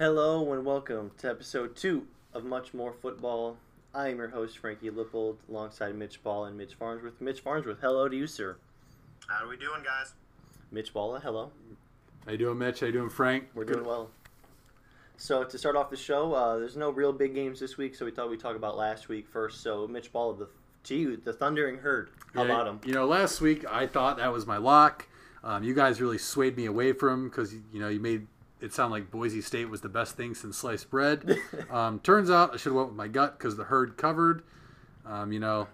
Hello and welcome to episode two of Much More Football. I am your host, Frankie Lippold, alongside Mitch Ball and Mitch Farnsworth. Mitch Farnsworth, hello to you, sir. How are we doing, guys? Mitch Balla, hello. How you doing, Mitch? How you doing, Frank? We're doing well. So to start off the show, uh, there's no real big games this week, so we thought we'd talk about last week first. So Mitch Balla, the to you, the Thundering Herd. How Yeah, about him? You know, last week I thought that was my lock. Um, you guys really swayed me away from him because you know you made it sounded like Boise State was the best thing since sliced bread. um, turns out I should have went with my gut because the herd covered. Um, you know,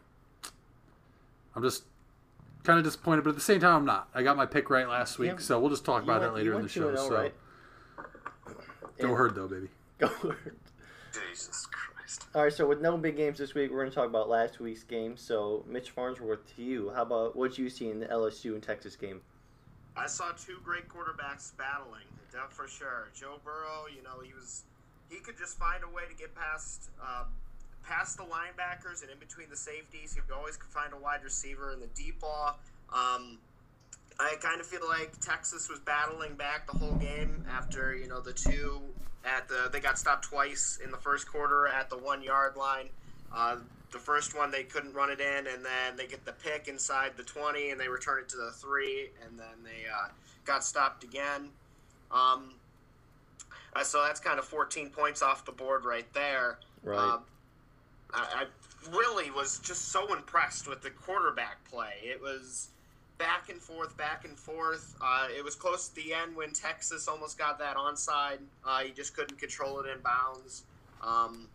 I'm just kind of disappointed, but at the same time I'm not. I got my pick right last week, Yeah. so we'll just talk about went- that later in the show. So right? go And- herd though, baby. Go Herd. Jesus Christ. All right, so with no big games this week, we're going to talk about last week's game. So, Mitch Farnsworth, to you, how about what you see in the LSU and Texas game? I saw two great quarterbacks battling, that for sure. Joe Burrow, you know, he was he could just find a way to get past uh, past the linebackers and in between the safeties. He always could find a wide receiver in the deep ball. Um, I kind of feel like Texas was battling back the whole game after you know the two at the they got stopped twice in the first quarter at the one yard line. Uh, the first one they couldn't run it in, and then they get the pick inside the twenty, and they return it to the three, and then they uh, got stopped again. Um, uh, so that's kind of 14 points off the board right there. Right. Um, I, I really was just so impressed with the quarterback play. It was back and forth, back and forth. Uh, it was close at the end when Texas almost got that onside. Uh, he just couldn't control it in bounds. Um,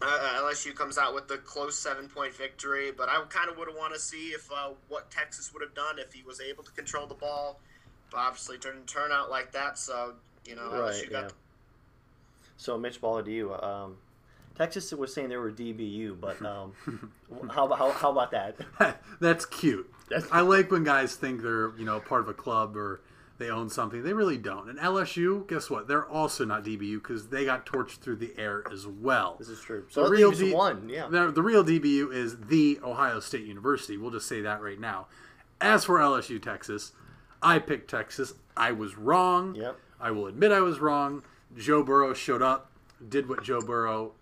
uh, LSU comes out with the close seven point victory, but I kind of would have want to see if uh, what Texas would have done if he was able to control the ball. But obviously, it didn't turn out like that. So you know, Right, LSU got yeah. So, Mitch Balla, to you, um, Texas was saying they were DBU, but um, how, about- how, how about that? That's cute. That's- I like when guys think they're you know part of a club or they own something. They really don't. And LSU, guess what? They're also not DBU because they got torched through the air as well. This is true. So, the real D- one, yeah. The, the real DBU is the Ohio State University. We'll just say that right now. As for LSU Texas, I picked Texas. I was wrong. Yep. I will admit I was wrong. Joe Burrow showed up, did what Joe Burrow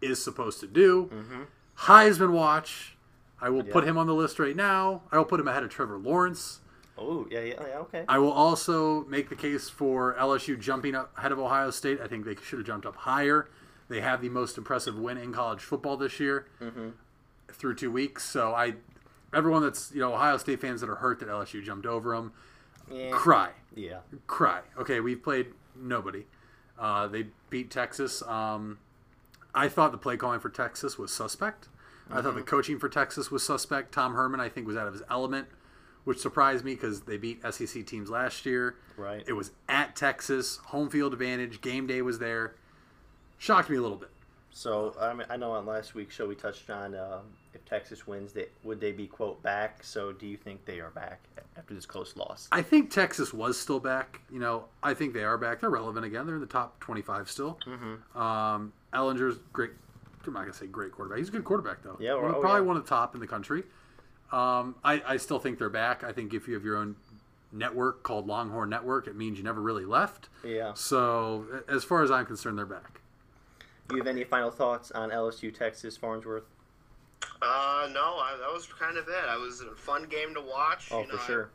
is supposed to do. Mm-hmm. Heisman watch. I will put him on the list right now. I will put him ahead of Trevor Lawrence. Oh, yeah, yeah, yeah, okay. I will also make the case for LSU jumping up ahead of Ohio State. I think they should have jumped up higher. They have the most impressive win in college football this year through two weeks. So I, everyone that's you know Ohio State fans that are hurt that LSU jumped over them, Yeah. cry, yeah. cry. Okay, we've played nobody. Uh, they beat Texas. Um, I thought the play calling for Texas was suspect. I thought the coaching for Texas was suspect. Tom Herman, I think, was out of his element, which surprised me because they beat SEC teams last year. Right. It was at Texas, home field advantage, game day was there. Shocked me a little bit. So I, mean, I know on last week's show we touched on uh, if Texas wins, they, would they be quote back? So do you think they are back after this close loss? I think Texas was still back. You know, I think they are back. They're relevant again. They're in the top 25 still. Mm-hmm. Um, Ehlinger's great. I'm not gonna say great quarterback. He's a good quarterback though. Yeah, oh, probably yeah. one of the top in the country. Um, I, I still think they're back. I think if you have your own network called Longhorn Network, it means you never really left. Yeah. So as far as I'm concerned, they're back. Do you have any final thoughts on LSU Texas Farnsworth? Uh, no, I, that was kind of it. I was a fun game to watch. Oh, you know, for sure.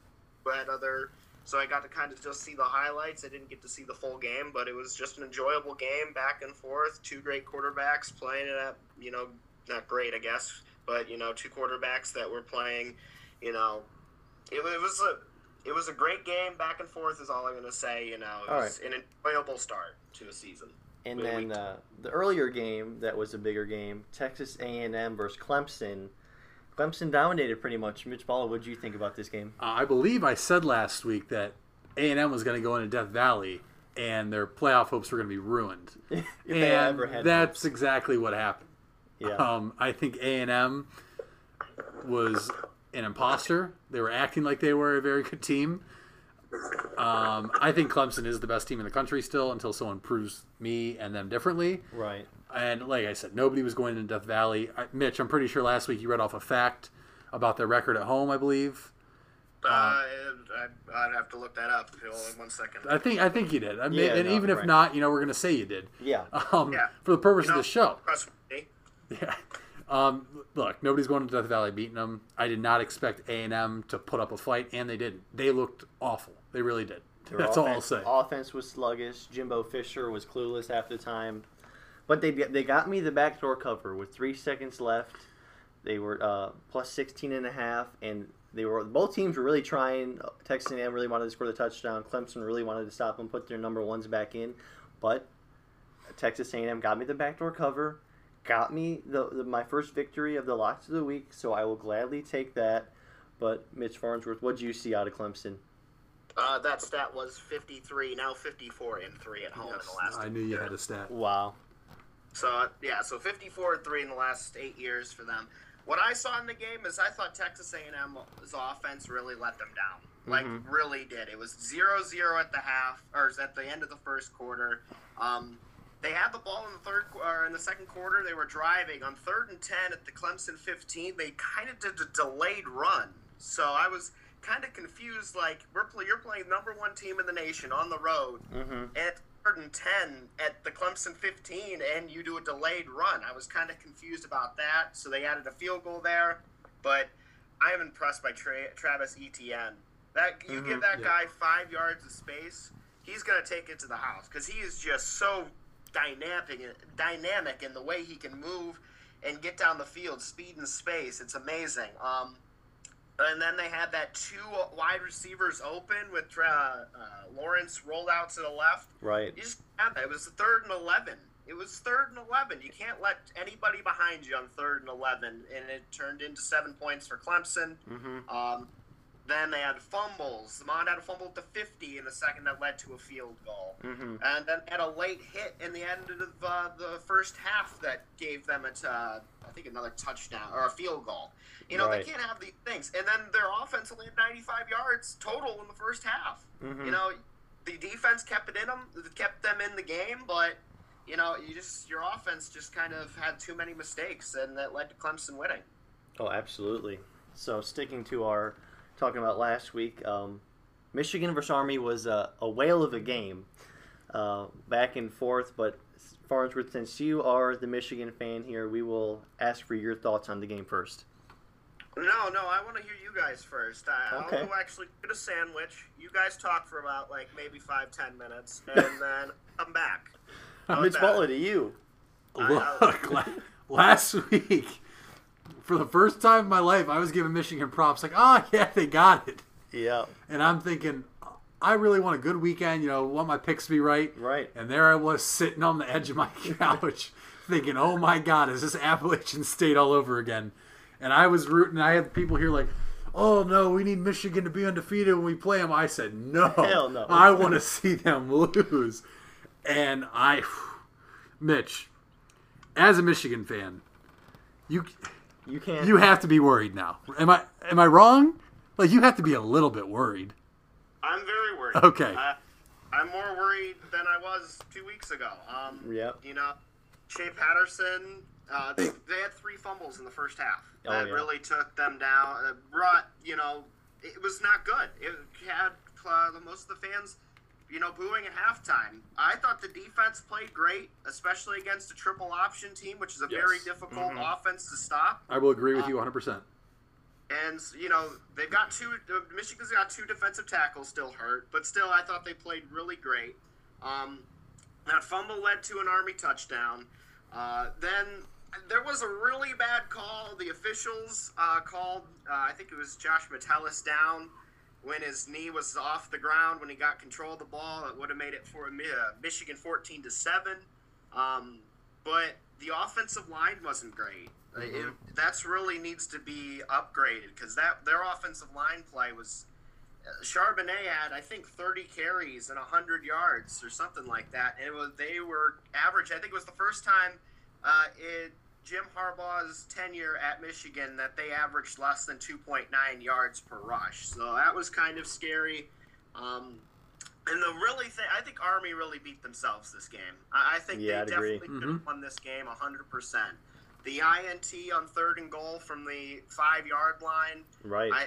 I had other, so I got to kind of just see the highlights. I didn't get to see the full game, but it was just an enjoyable game, back and forth. Two great quarterbacks playing it at, you know, not great, I guess, but you know, two quarterbacks that were playing. You know, it, it was a. It was a great game, back and forth is all I'm going to say. You know, it All was an enjoyable start to the season. And Wait, then wait. uh, the earlier game that was a bigger game, Texas A&M versus Clemson. Clemson dominated pretty much. Mitch Balla, what do you think about this game? Uh, I believe I said last week that A&M was going to go into Death Valley and their playoff hopes were going to be ruined. and that's hopes. exactly what happened. Yeah. Um, I think A and M was an imposter. They were acting like they were a very good team. Um, I think Clemson is the best team in the country still until someone proves me and them differently. right. And like I said, nobody was going into Death Valley. I, Mitch, I'm pretty sure last week you read off a fact about their record at home. I believe Uh, I'd, I'd have to look that up. Hold on one second. I think I think you did. I mean, Yeah, and no, even if not, you know, we're gonna say you did. Yeah. Um, Yeah. For the purpose You know, of the show. Trust me. Yeah. Um, look, nobody's going to Death Valley beating them. I did not expect A and M to put up a fight, and they didn't. They looked awful. They really did. Their That's all I'll offense, say. Offense was sluggish. Jimbo Fisher was clueless half the time. But they they got me the backdoor cover with three seconds left. They were uh, plus 16 and a half, and they were both teams were really trying. Texas A&M really wanted to score the touchdown. Clemson really wanted to stop them, put their number ones back in, but Texas A&M got me the backdoor cover, got me the, the my first victory of the locks of the week. So I will gladly take that. But Mitch Farnsworth, what do you see out of Clemson? Uh, that stat was 53, now 54 and 3 at home in the last I knew you had a stat. Wow. So uh, yeah, so 54 and three in the last eight years for them. What I saw in the game is I thought Texas A&M's offense really let them down. Like Mhm. really did. It was 0-0 at the half or at the end of the first quarter. Um, they had the ball in the third or in the second quarter. They were driving on third and 10 at the Clemson 15. They kind of did a delayed run. So I was kind of confused. Like we're play, you're playing number one team in the nation on the road Mm-hmm. at third and 10 at the Clemson 15 and you do a delayed run. I was kind of confused about that. So they added a field goal there. But I am impressed by Tra- Travis Etienne. That You Mhm, give that yeah. guy five yards of space, he's going to take it to the house because he is just so dynamic, dynamic in the way he can move and get down the field, speed and space. It's amazing. Um, and then they had that two wide receivers open with uh, uh, Lawrence rolled out to the left. Right. You just had that. It was third and eleven. It was third and eleven. You can't let anybody behind you on third and eleven, and it turned into seven points for Clemson. Mm-hmm. Um, then they had fumbles. Mond had a fumble at the fifty in the second that led to a field goal, Mm-hmm. and then had a late hit in the end of uh, the first half that gave them a, t- uh, I think another touchdown or a field goal. You know Right. they can't have these things. And then their offense only had ninety five yards total in the first half. Mm-hmm. You know, the defense kept it in them, kept them in the game, but you know, you just your offense just kind of had too many mistakes, and that led to Clemson winning. Oh, absolutely. So sticking to our talking about last week, um, Michigan versus Army was a, a whale of a game, uh, back and forth. But Farnsworth, since you are the Michigan fan here, we will ask for your thoughts on the game first. No, no, I want to hear you guys first. I, Okay. I'll actually get a sandwich. You guys talk for about like maybe five, ten minutes, and then come back. How Mitch about Butler that? to you. Look, last week, for the first time in my life, I was giving Michigan props. Like, oh yeah, they got it. Yeah. And I'm thinking, I really want a good weekend. You know, want my picks to be right. Right. And there I was sitting on the edge of my couch, thinking, "Oh my God, is this Appalachian State all over again?" And I was rooting. I had people here like, "Oh no, we need Michigan to be undefeated when we play them." I said, "No, Hell no. I want to see them lose." And I, Mitch, as a Michigan fan, you You can't. you have to be worried now. Am I am I wrong? Like you have to be a little bit worried. I'm very worried. Okay. Uh, I'm more worried than I was two weeks ago. Um, Yep. You know, Shea Patterson, uh, they, they had three fumbles in the first half. Oh, that yeah. really took them down. Uh, brought, you know, it was not good. It had uh, the most of the fans, you know, booing at halftime. I thought the defense played great, especially against a triple option team, which is a very Yes. difficult Mhm. offense to stop. I will agree with you 100. percent And you know they've got two. uh, Michigan's got two defensive tackles still hurt, but still I thought they played really great. Um, that fumble led to an Army touchdown. Uh, then there was a really bad call. The officials uh, called. Uh, I think it was Josh Metellus down when his knee was off the ground when he got control of the ball. It would have made it for uh, Michigan fourteen to seven. Um, but the offensive line wasn't great. Uh, It, that's really needs to be upgraded because that their offensive line play was. uh, Charbonnet had I think 30 carries and 100 yards or something like that, and it was they were average. I think it was the first time uh, in Jim Harbaugh's tenure at Michigan that they averaged less than 2.9 yards per rush. So that was kind of scary. Um, and the really thing, I think Army really beat themselves this game. I, I think Yeah, I'd they agree. definitely could have won this game 100%. The INT on third and goal from the five yard line, Right. I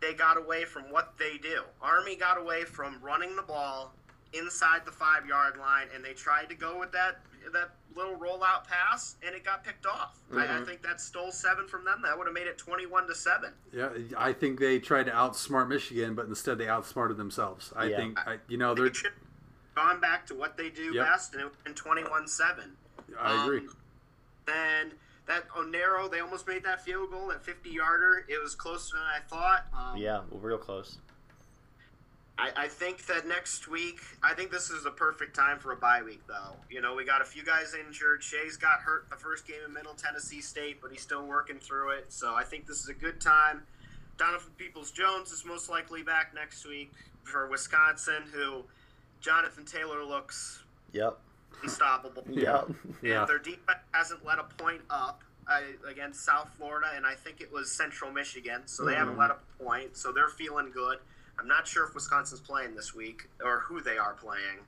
they got away from what they do. Army got away from running the ball inside the five yard line, and they tried to go with that that little rollout pass, and it got picked off. I, I Mhm. think that stole seven from them. That would have made it twenty-one to seven. Yeah, I think they tried to outsmart Michigan, but instead they outsmarted themselves. I Yeah. think, I, you know, they're. They gone back to what they do Yep. best, and it would been twenty-one-seven. I agree. Um, then that Onero, they almost made that field goal, that 50 yarder. It was closer than I thought. Um, Yeah, real close. I, I think that next week, I think this is a perfect time for a bye week, though. You know, we got a few guys injured. Shea's got hurt the first game in Middle Tennessee State, but he's still working through it. So I think this is a good time. Donovan Peoples Jones is most likely back next week for Wisconsin, who Jonathan Taylor looks Yep. unstoppable. Yep. Yeah. And their defense hasn't let a point up uh, against South Florida, and I think it was Central Michigan, so they haven't let up a point, so they're feeling good. I'm not sure if Wisconsin's playing this week or who they are playing,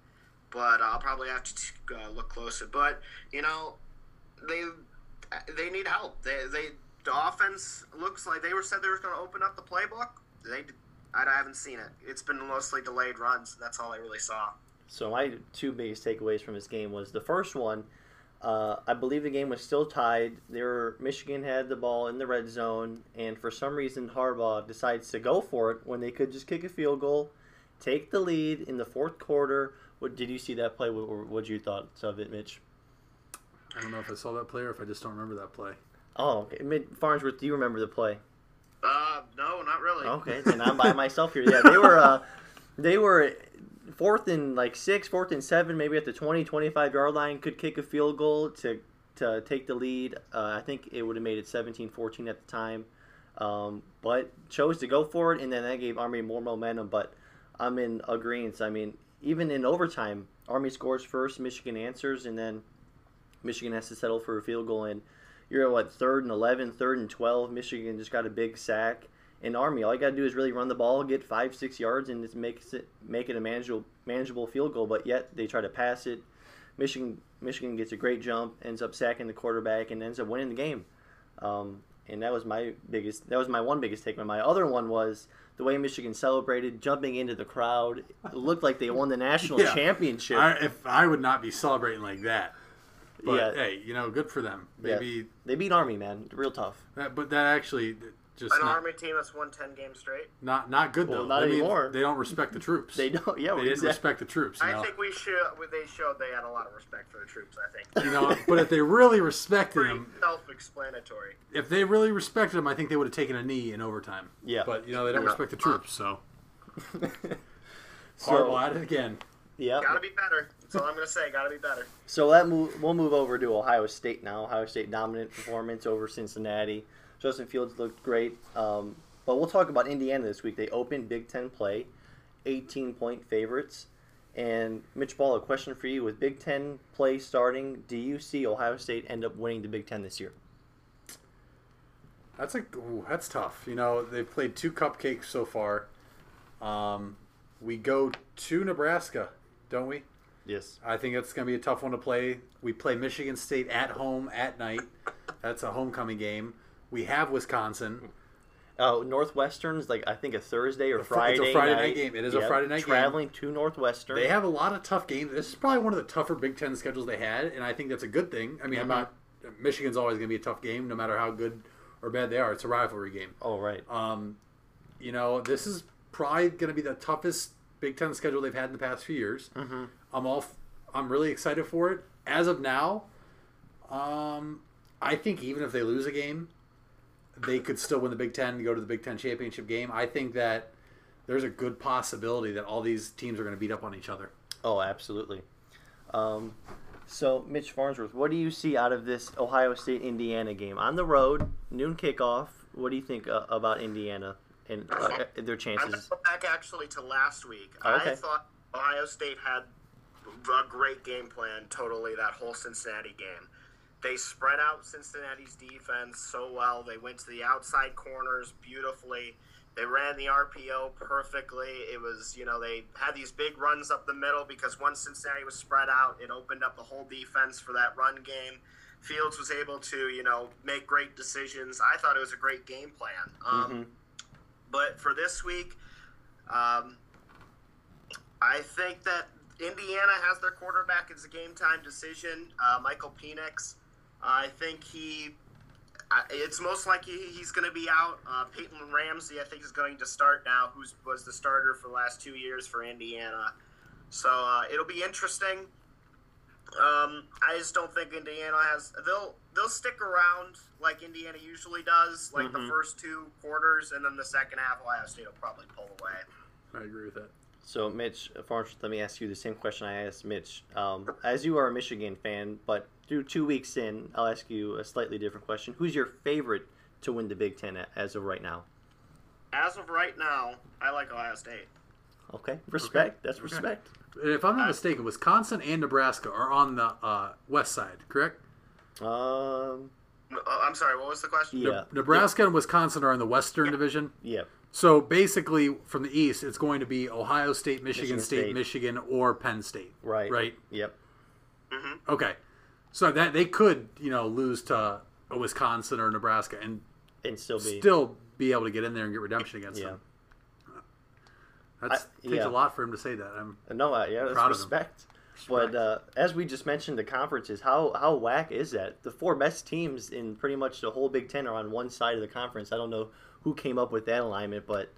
but I'll probably have to uh, look closer. But you know, they they need help. They they the offense looks like they were said they were going to open up the playbook. They I haven't seen it. It's been mostly delayed runs. That's all I really saw. So my two biggest takeaways from this game was the first one. Uh, I believe the game was still tied. They were Michigan had the ball in the red zone, and for some reason Harbaugh decides to go for it when they could just kick a field goal, take the lead in the fourth quarter. What did you see that play? What what you thought of it, Mitch? I don't know if I saw that play or if I just don't remember that play. Oh, okay. Farnsworth, do you remember the play? Uh, no, not really. Okay, and I'm by myself here. Yeah, they were uh, they were fourth and like six, fourth and seven, maybe at the 20, 25 yard line. Could kick a field goal to to take the lead. Uh, I think it would have made it 17-14 at the time, um, but chose to go for it, and then that gave Army more momentum. But I'm in agreement. I mean, even in overtime, Army scores first, Michigan answers, and then Michigan has to settle for a field goal. And you're at what third and 11, third and 12. Michigan just got a big sack in Army, all you got to do is really run the ball, get five, six yards, and just makes it make it a manageable manageable field goal. But yet they try to pass it. Michigan Michigan gets a great jump, ends up sacking the quarterback, and ends up winning the game. Um, and that was my biggest. That was my one biggest takeaway. My other one was the way Michigan celebrated, jumping into the crowd. It looked like they won the national Yeah. championship. I, if I would not be celebrating like that, but Yeah. hey, you know, good for them. Yeah. Maybe, They beat Army, man. Real tough. that, but that actually just An not, Army team that's won 10 games straight. not not good Well, though. not That means anymore. They don't respect the troops. They don't. Yeah, They didn't respect the troops. You I know? think we should. They showed they had a lot of respect for the troops. I think. you know, but if they really respected them, self-explanatory. if they really respected them, I think they would have taken a knee in overtime. Yeah. But you know, they don't Yeah. respect the troops, so So- horrible at it again. yeah. Gotta be better. That's all I'm gonna say. Gotta be better. So that move, we'll move over to Ohio State now. Ohio State dominant performance over Cincinnati. Justin Fields looked great. Um, but we'll talk about Indiana this week. They opened Big Ten play, 18 point favorites. And Mitch Ball, a question for you: With Big Ten play starting, do you see Ohio State end up winning the Big Ten this year? That's a ooh, that's tough. You know, they've played two cupcakes so far. Um, we go to Nebraska, don't we? Yes. I think it's going to be a tough one to play. We play Michigan State at home at night. That's a homecoming game. We have Wisconsin. Uh, Northwestern's like I think a Thursday or a Fri- Friday. it's a Friday night. night game. It is a Friday night game. Traveling to Northwestern. They have a lot of tough games. This is probably one of the tougher Big Ten schedules they had, and I think that's a good thing. I mean, I'm Mhm. not. Michigan's always going to be a tough game, no matter how good or bad they are. It's a rivalry game. Oh right. Um, you know, this is probably going to be the toughest Big Ten schedule they've had in the past few years. Mm-hmm. I'm all. f- I'm really excited for it. As of now, um, I think even if they lose a game, they could still win the Big Ten and go to the Big Ten championship game. I think that there's a good possibility that all these teams are going to beat up on each other. Oh, absolutely. Um, so, Mitch Farnsworth, what do you see out of this Ohio State Indiana game on the road, noon kickoff? What do you think uh, about Indiana and uh, their I'm chances? gonna back actually to last week. Oh, okay. I thought Ohio State had a great game plan. Totally, that whole Cincinnati game. They spread out Cincinnati's defense so well. They went to the outside corners beautifully. They ran the RPO perfectly. It was, you know, they had these big runs up the middle because once Cincinnati was spread out, it opened up the whole defense for that run game. Fields was able to, you know, make great decisions. I thought it was a great game plan. Um, Mhm. But for this week, um, I think that Indiana has their quarterback. It's a game time decision. Uh, Michael Penix. I think he. It's most likely he's going to be out. Uh, Peyton Ramsey, I think, is going to start now. Who was the starter for the last two years for Indiana. So uh, it'll be interesting. Um, I just don't think Indiana has. They'll they'll stick around like Indiana usually does, like the Mhm. first two quarters, and then the second half, Ohio State will probably pull away. I agree with that. So, Mitch, Farnsworth, let me ask you the same question I asked Mitch. Um, as you are a Michigan fan, but through two weeks in, I'll ask you a slightly different question. Who's your favorite to win the Big Ten as of right now? As of right now, I like Ohio State. Okay, respect. That's Okay. respect. If I'm not Uh, mistaken, Wisconsin and Nebraska are on the uh, west side, correct? Um, uh, I'm sorry. What was the question? yeah, Nebraska and Wisconsin are in the Western Division. yeah, So basically, from the East, it's going to be Ohio State, Michigan, Michigan State, State. Michigan, or Penn State. right, Right. Yep. hmm Okay. So that they could, you know, lose to a Wisconsin or Nebraska and And still be still be able to get in there and get redemption against yeah. them. That takes yeah. a lot for him to say that. I'm No, uh, yeah, that's Proud of them. respect. But uh, as we just mentioned, the conferences, how how whack is that? The four best teams in pretty much the whole Big Ten are on one side of the conference. I don't know who came up with that alignment, but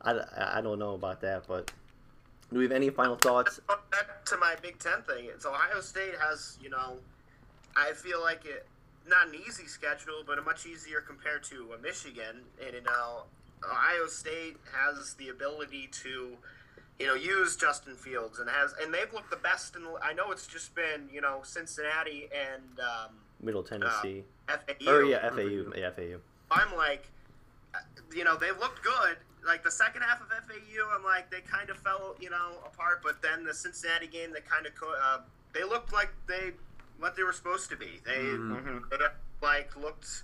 I, I don't know about that. But do we have any final thoughts? Back to my Big Ten thing. It's Ohio State has, you know, I feel like it not an easy schedule, but a much easier compared to uh, Michigan. And you know, Ohio State has the ability to, you know, use Justin Fields and has and they've looked the best in. the- I know it's just been you know Cincinnati and um, Middle Tennessee. FAU. or yeah, FAU. Yeah, FAU. I'm like, uh, you know, they looked good. Like the second half of FAU, I'm like, they kind of fell, you know, apart. But then the Cincinnati game, they kind of, uh, they looked like they what they were supposed to be. They, Mhm. they like looked.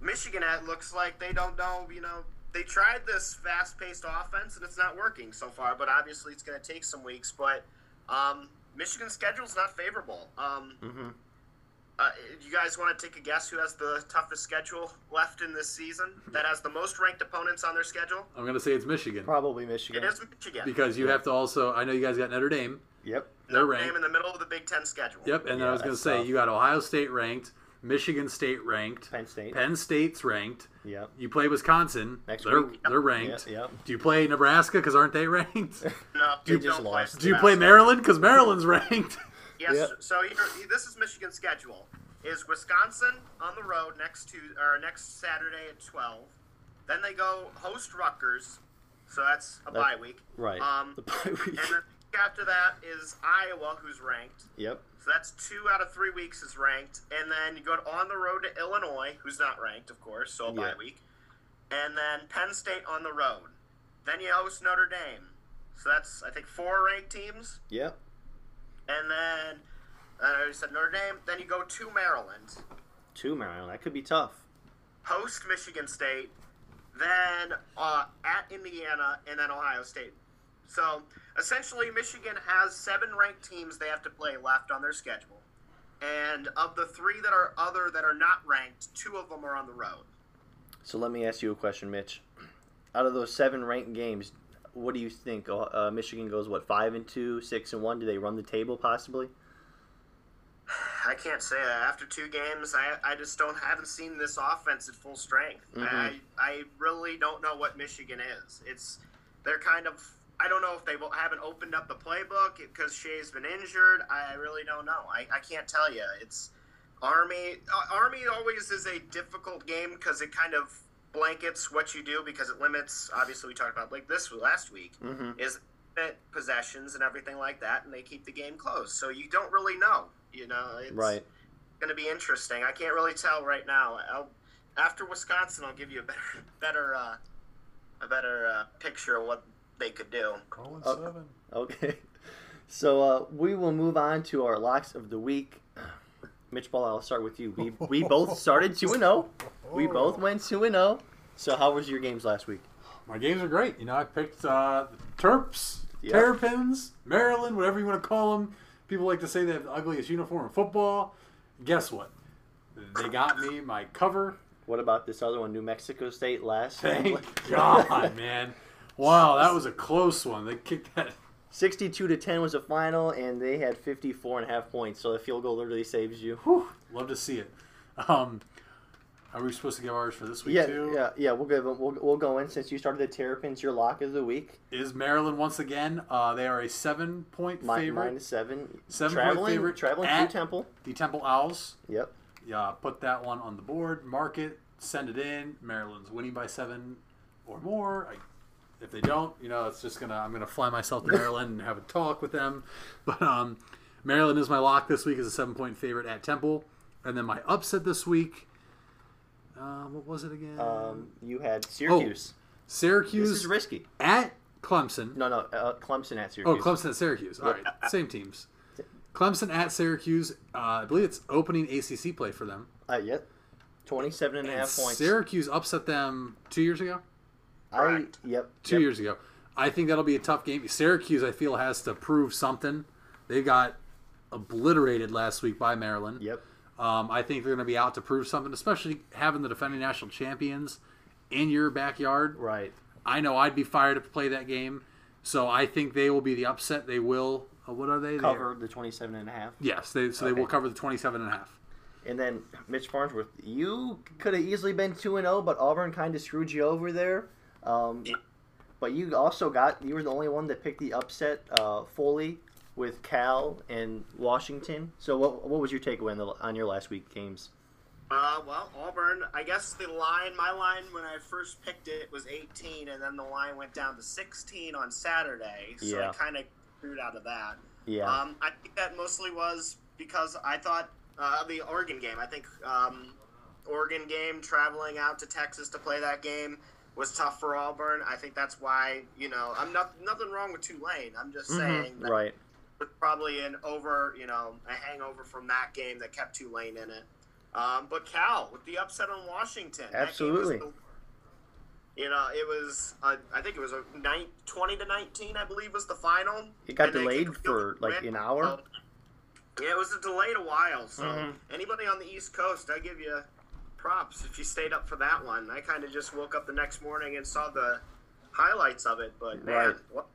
Michigan at looks like they don't know, you know. They tried this fast-paced offense and it's not working so far. But obviously, it's going to take some weeks. But um, Michigan's is not favorable. Um, hmm uh, you guys want to take a guess who has the toughest schedule left in this season? That has the most ranked opponents on their schedule? I'm going to say it's Michigan Probably Michigan. is Michigan. because you have to also. I know you guys got Notre Dame. Yep. They're Notre ranked. Dame in the middle of the Big Ten schedule. Yep, and then I was going to that's say tough. you got Ohio State ranked, Michigan State ranked, Penn State. Penn State's ranked. Yep. You play Wisconsin. Next they're, week. They're ranked. Yeah, yep. Do you play Nebraska because aren't they ranked? No, They you just don't lost. Do you play Nebraska. Maryland because Maryland's ranked? Yes. Yep. So here, this is Michigan's schedule. Is Wisconsin on the road next to or next Saturday at twelve? Then they go host Rutgers, so that's a That- bye week. Right. Um, The bye and week. then after that is Iowa, who's ranked. Yep. So that's two out of three weeks is ranked, and then you go on the road to Illinois, who's not ranked, of course, so a bye Yeah. week, and then Penn State on the road. Then you host Notre Dame, so that's I think four ranked teams, Yep. and then I already said Notre Dame. Then you go to Maryland, Two Maryland. That could be tough. host Michigan State, then uh, at Indiana, and then Ohio State. So essentially, Michigan has seven ranked teams they have to play left on their schedule, and of the three that are other that are not ranked, two of them are on the road. So let me ask you a question, Mitch. Out of those seven ranked games, what do you think? Uh, Michigan goes what five and two, six and one? Do they run the table possibly? I can't say that after two games. I, I just don't haven't seen this offense at full strength. I, Mhm. I really don't know what Michigan is. It's they're kind of I don't know if they haven't opened up the playbook because Shea's been injured. I really don't know. I, I can't tell you. It's Army. Uh, Army always is a difficult game because it kind of blankets what you do because it limits. Obviously, we talked about like this last week Mm-hmm. is possessions and everything like that, and they keep the game close. So you don't really know. You know, it's Right. going to be interesting. I can't really tell right now. I'll, after Wisconsin, I'll give you a better, better, uh, a better uh, picture of what they could do. Calling Oh. seven. Okay. So uh, we will move on to our locks of the week. Mitch Ball, I'll start with you. We we both started two and zero. We both went two and zero. So how was your games last week? My games are great. You know, I picked uh, Terps, Yep. Terrapins, Maryland, whatever you want to call them. People like to say they have the ugliest uniform in football. Guess what? They got me my cover What about this other one, New Mexico State last Thank God, man. Wow, that was a close one. They kicked that. 62 to 10 was the final, and they had 54 and a half points. So the field goal literally saves you. Whew, love to see it. Um, are we supposed to give ours for this week Yeah, too? yeah, yeah. We'll give them. We'll, we'll go in since you started the Terrapins. Your lock of the week. Is Maryland once again? Uh, they are a seven-point Mi- favorite. minus seven. Seven traveling, point favorite Traveling at- through Temple. The Temple Owls. Yep. Yeah, put that one on the board. Mark it. Send it in. Maryland's winning by seven or more. I, if they don't, you know, it's just gonna. I'm gonna fly myself to Maryland and have a talk with them. But um, Maryland is my lock this week as a seven-point favorite at Temple, and then my upset this week. Uh, what was it again? Um, you had Syracuse. Syracuse this is risky. at Clemson. No, no. Uh, Clemson at Syracuse. Oh, Clemson at Syracuse. All right, same teams. Clemson at Syracuse. Uh, I believe it's opening ACC play for them. Uh, yep. 27 and a And half points. Syracuse upset them two years ago. I yep. Two yep. years ago. I think that'll be a tough game. Syracuse, I feel, has to prove something. They got obliterated last week by Maryland. Yep. Um, I think they're going to be out to prove something, especially having the defending national champions in your backyard. Right. I know I'd be fired up to play that game. So I think they will be the upset. They will. Uh, what are they? They're- Cover the 27 and a half. Yes, they, so they will cover the 27 and a half. And then Mitch Farnsworth, you could have easily been 2 and 0, but Auburn kind of screwed you over there. Um, but you also got you were the only one that picked the upset uh, fully with Cal and Washington. So what what was your takeaway on, the, on your last week games? Uh, well, Auburn. I guess the line, my line when I first picked it was 18, and then the line went down to 16 on Saturday. So Yeah. I kind of screwed out of that. Yeah. Um, I think that mostly was because I thought uh, the Oregon game. I think um, Oregon game traveling out to Texas to play that game was tough for Auburn. I think that's why you know I'm not nothing wrong with Tulane. I'm just saying that right. was probably an over you know a hangover from that game that kept Tulane in it. Um, but Cal with the upset on Washington. that game was Absolutely. the- you know, it was. Uh, I think it was a nine, 20 to nineteen. I believe was the final. It got delayed for, like, win. an hour? So- yeah, it was delayed a while. So Mhm. anybody on the East Coast, I give you props if you stayed up for that one. I kind of just woke up the next morning and saw the highlights of it. But man, Right. what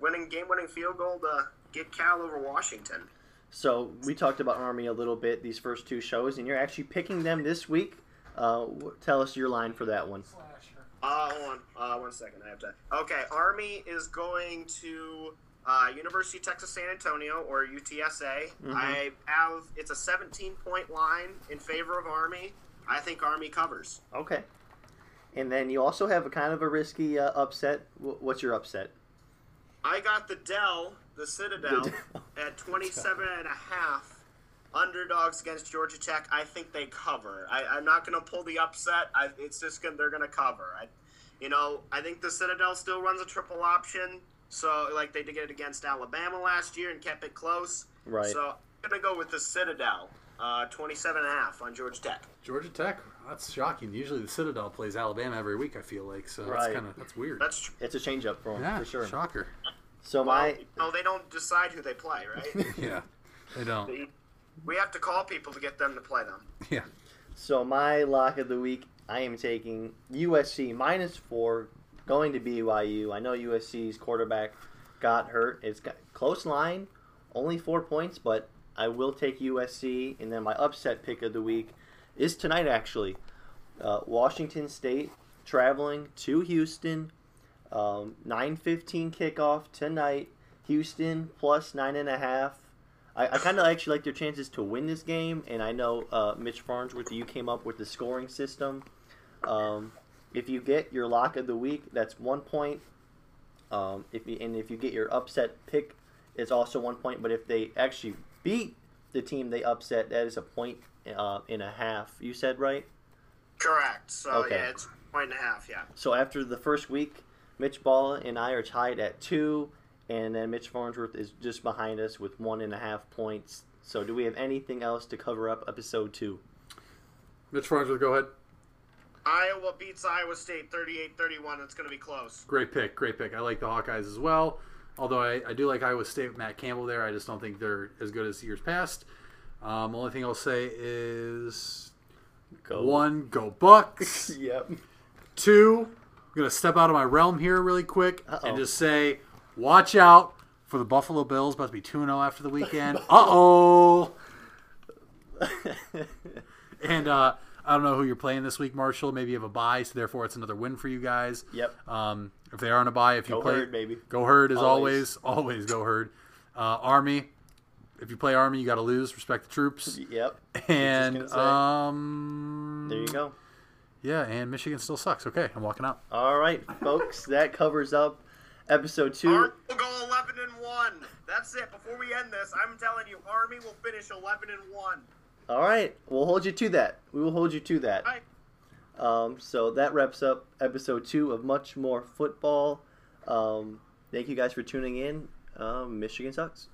winning game-winning field goal to get Cal over Washington. So we talked about Army a little bit these first two shows, and you're actually picking them this week. Uh, tell us your line for that one. Uh, hold on. Uh, one second. I have to. Okay, Army is going to uh, University of Texas San Antonio or UTSA. Mhm. I have it's a 17 point line in favor of Army. I think Army covers. Okay. And then you also have a kind of a risky uh, upset. Wh- What's your upset? I got the Dell, the Citadel, The at 27 and a half underdogs against Georgia Tech. I think they cover. I, I'm not going to pull the upset. I, it's just gonna, they're going to cover. I, you know, I think the Citadel still runs a triple option. So, like they did it against Alabama last year and kept it close. Right. So, I'm going to go with the Citadel, uh, 27 and a half on Georgia Tech. Georgia Tech. That's shocking. Usually the Citadel plays Alabama every week. I feel like so. That's kind of that's weird. That's true. It's a change up for them, yeah, for sure. Shocker. So my No, they don't decide who they play, right? Yeah, they don't. we have to call people to get them to play them. Yeah. so my lock of the week, I am taking USC minus four, going to BYU. I know USC's quarterback got hurt. It's got close line, only four points, but I will take USC. And then my upset pick of the week is tonight actually. Uh, Washington State traveling to Houston. Um, 9:15 kickoff tonight. Houston plus nine and a half. I, I kind of actually like their chances to win this game, and I know uh, Mitch Farnsworth, you came up with the scoring system. Um, if you get your lock of the week, that's one point. Um, if you, and if you get your upset pick, it's also one point. But if they actually beat the team they upset, that is a point uh, and a half. You said right. Correct. So Okay. yeah, it's point and a half. Yeah. So after the first week, Mitch Ball and I are tied at two, and then Mitch Farnsworth is just behind us with one and a half points. So do we have anything else to cover up episode two? Mitch Farnsworth, go ahead. Iowa beats Iowa State 38-31. It's going to be close. Great pick. Great pick. I like the Hawkeyes as well. Although I, I do like Iowa State with Matt Campbell there. I just don't think they're as good as years past. Um, only thing I'll say is Go. One, go Bucks. Yep. Two, I'm gonna step out of my realm here really quick Uh-oh. and just say, watch out for the Buffalo Bills. About to be 2 0 after the weekend. uh oh. And uh, I don't know who you're playing this week, Marshall. Maybe you have a bye, so therefore it's another win for you guys. Yep. Um, if they are on a bye, if you Go play, Herd, baby. Go herd as Always. always. Always go herd. Uh, Army. If you play Army, you got to lose. Respect the troops. Yep. And um, There you go. Yeah, and Michigan still sucks. Okay, I'm walking out. All right, folks, that covers up episode two. Army will go 11 and 1. That's it. Before we end this, I'm telling you, Army will finish 11 and 1. All right, we'll hold you to that. We will hold you to that. Um, so that wraps up episode two of Much More Football. Um, thank you guys for tuning in. Um, Michigan sucks.